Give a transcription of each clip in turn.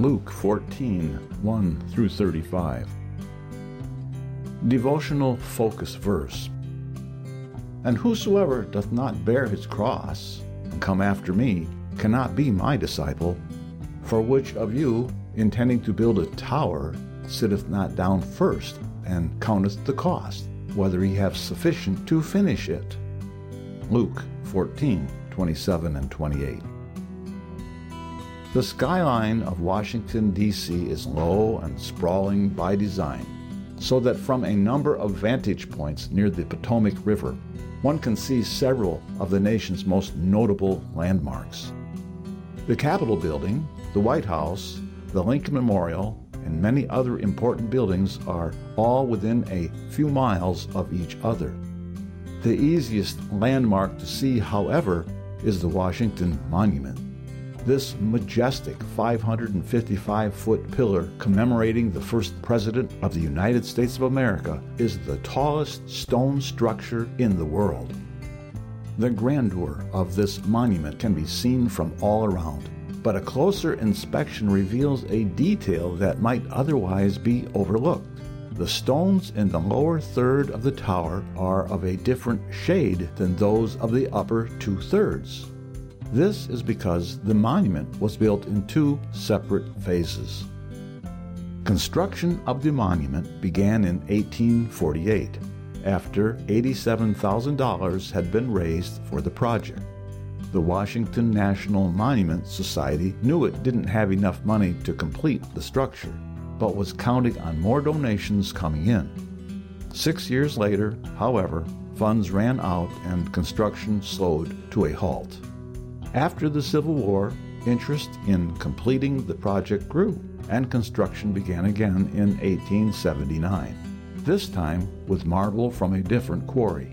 Luke 14 1 through 35. Devotional focus verse. And whosoever doth not bear his cross, and come after me, cannot be my disciple. For which of you, intending to build a tower, sitteth not down first, and counteth the cost, whether he have sufficient to finish it? Luke 14 27 and 28. The skyline of Washington, D.C. is low and sprawling by design, so that from a number of vantage points near the Potomac River, one can see several of the nation's most notable landmarks. The Capitol Building, the White House, the Lincoln Memorial, and many other important buildings are all within a few miles of each other. The easiest landmark to see, however, is the Washington Monument. This majestic 555 foot pillar commemorating the first president of the United States of America is the tallest stone structure in the world. The grandeur of this monument can be seen from all around, but a closer inspection reveals a detail that might otherwise be overlooked. The stones in the lower third of the tower are of a different shade than those of the upper two thirds. This is because the monument was built in two separate phases. Construction of the monument began in 1848 after $87,000 had been raised for the project. The Washington National Monument Society knew it didn't have enough money to complete the structure, but was counting on more donations coming in. Six years later, however, funds ran out and construction slowed to a halt. After the Civil War, interest in completing the project grew, and construction began again in 1879, this time with marble from a different quarry.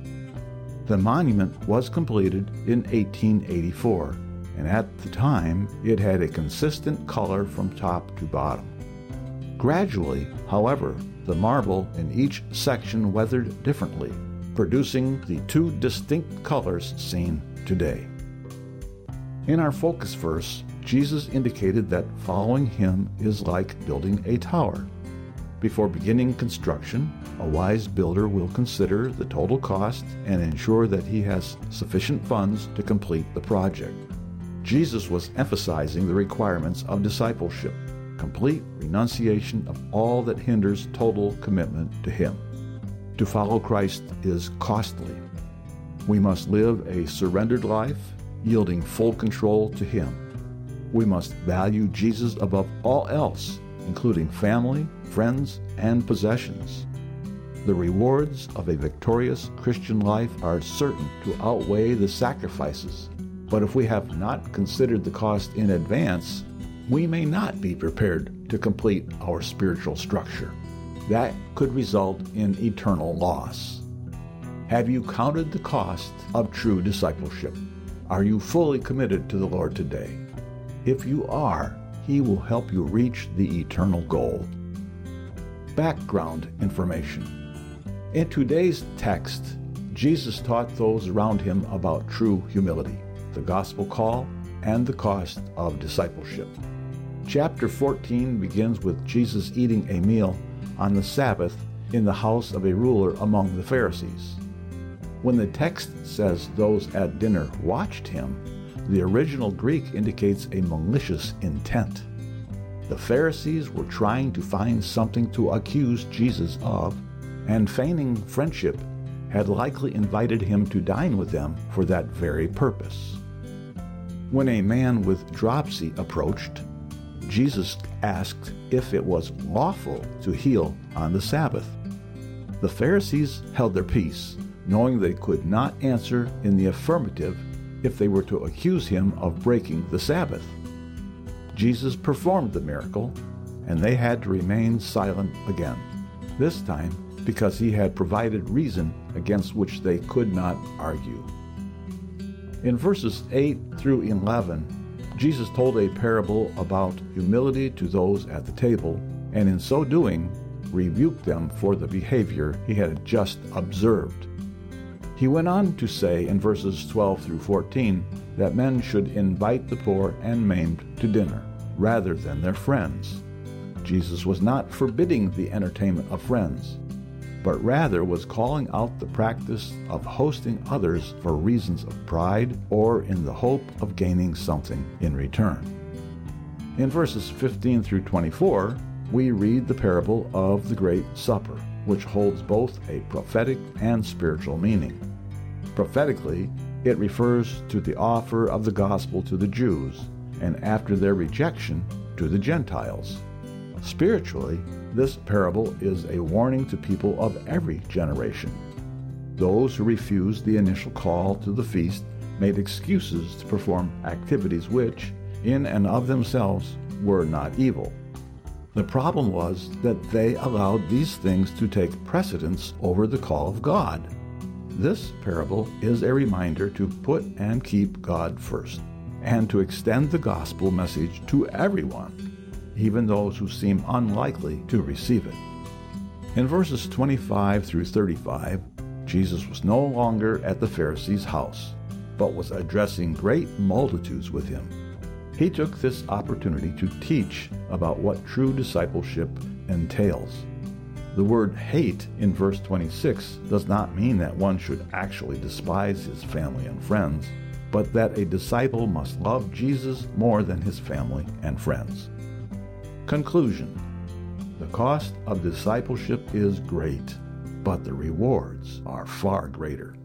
The monument was completed in 1884, and at the time it had a consistent color from top to bottom. Gradually, however, the marble in each section weathered differently, producing the two distinct colors seen today. In our focus verse, Jesus indicated that following him is like building a tower. Before beginning construction, a wise builder will consider the total cost and ensure that he has sufficient funds to complete the project. Jesus was emphasizing the requirements of discipleship, complete renunciation of all that hinders total commitment to Him. To follow Christ is costly. We must live a surrendered life yielding full control to Him. We must value Jesus above all else, including family, friends, and possessions. The rewards of a victorious Christian life are certain to outweigh the sacrifices. But if we have not considered the cost in advance, we may not be prepared to complete our spiritual structure. That could result in eternal loss. Have you counted the cost of true discipleship? Are you fully committed to the Lord today? If you are, He will help you reach the eternal goal. Background information. In today's text, Jesus taught those around him about true humility, the gospel call, and the cost of discipleship. Chapter 14 begins with Jesus eating a meal on the Sabbath in the house of a ruler among the Pharisees. When the text says those at dinner watched him, the original Greek indicates a malicious intent. The Pharisees were trying to find something to accuse Jesus of, and feigning friendship, had likely invited him to dine with them for that very purpose. When a man with dropsy approached, Jesus asked if it was lawful to heal on the Sabbath. The Pharisees held their peace knowing they could not answer in the affirmative if they were to accuse him of breaking the Sabbath. Jesus performed the miracle, and they had to remain silent again, this time because he had provided reason against which they could not argue. In verses 8 through 11, Jesus told a parable about humility to those at the table, and in so doing, rebuked them for the behavior he had just observed. He went on to say in verses 12 through 14 that men should invite the poor and maimed to dinner. rather than their friends. Jesus was not forbidding the entertainment of friends, but rather was calling out the practice of hosting others for reasons of pride or in the hope of gaining something in return. In verses 15 through 24, we read the parable of the Great Supper, which holds both a prophetic and spiritual meaning. Prophetically, it refers to the offer of the gospel to the Jews, and after their rejection, to the Gentiles. Spiritually, this parable is a warning to people of every generation. Those who refused the initial call to the feast made excuses to perform activities which, in and of themselves, were not evil. The problem was that they allowed these things to take precedence over the call of God. This parable is a reminder to put and keep God first, and to extend the gospel message to everyone, even those who seem unlikely to receive it. In verses 25 through 35, Jesus was no longer at the Pharisee's house, but was addressing great multitudes with him. He took this opportunity to teach about what true discipleship entails. The word hate in verse 26 does not mean that one should actually despise his family and friends, but that a disciple must love Jesus more than his family and friends. Conclusion The cost of discipleship is great, but the rewards are far greater.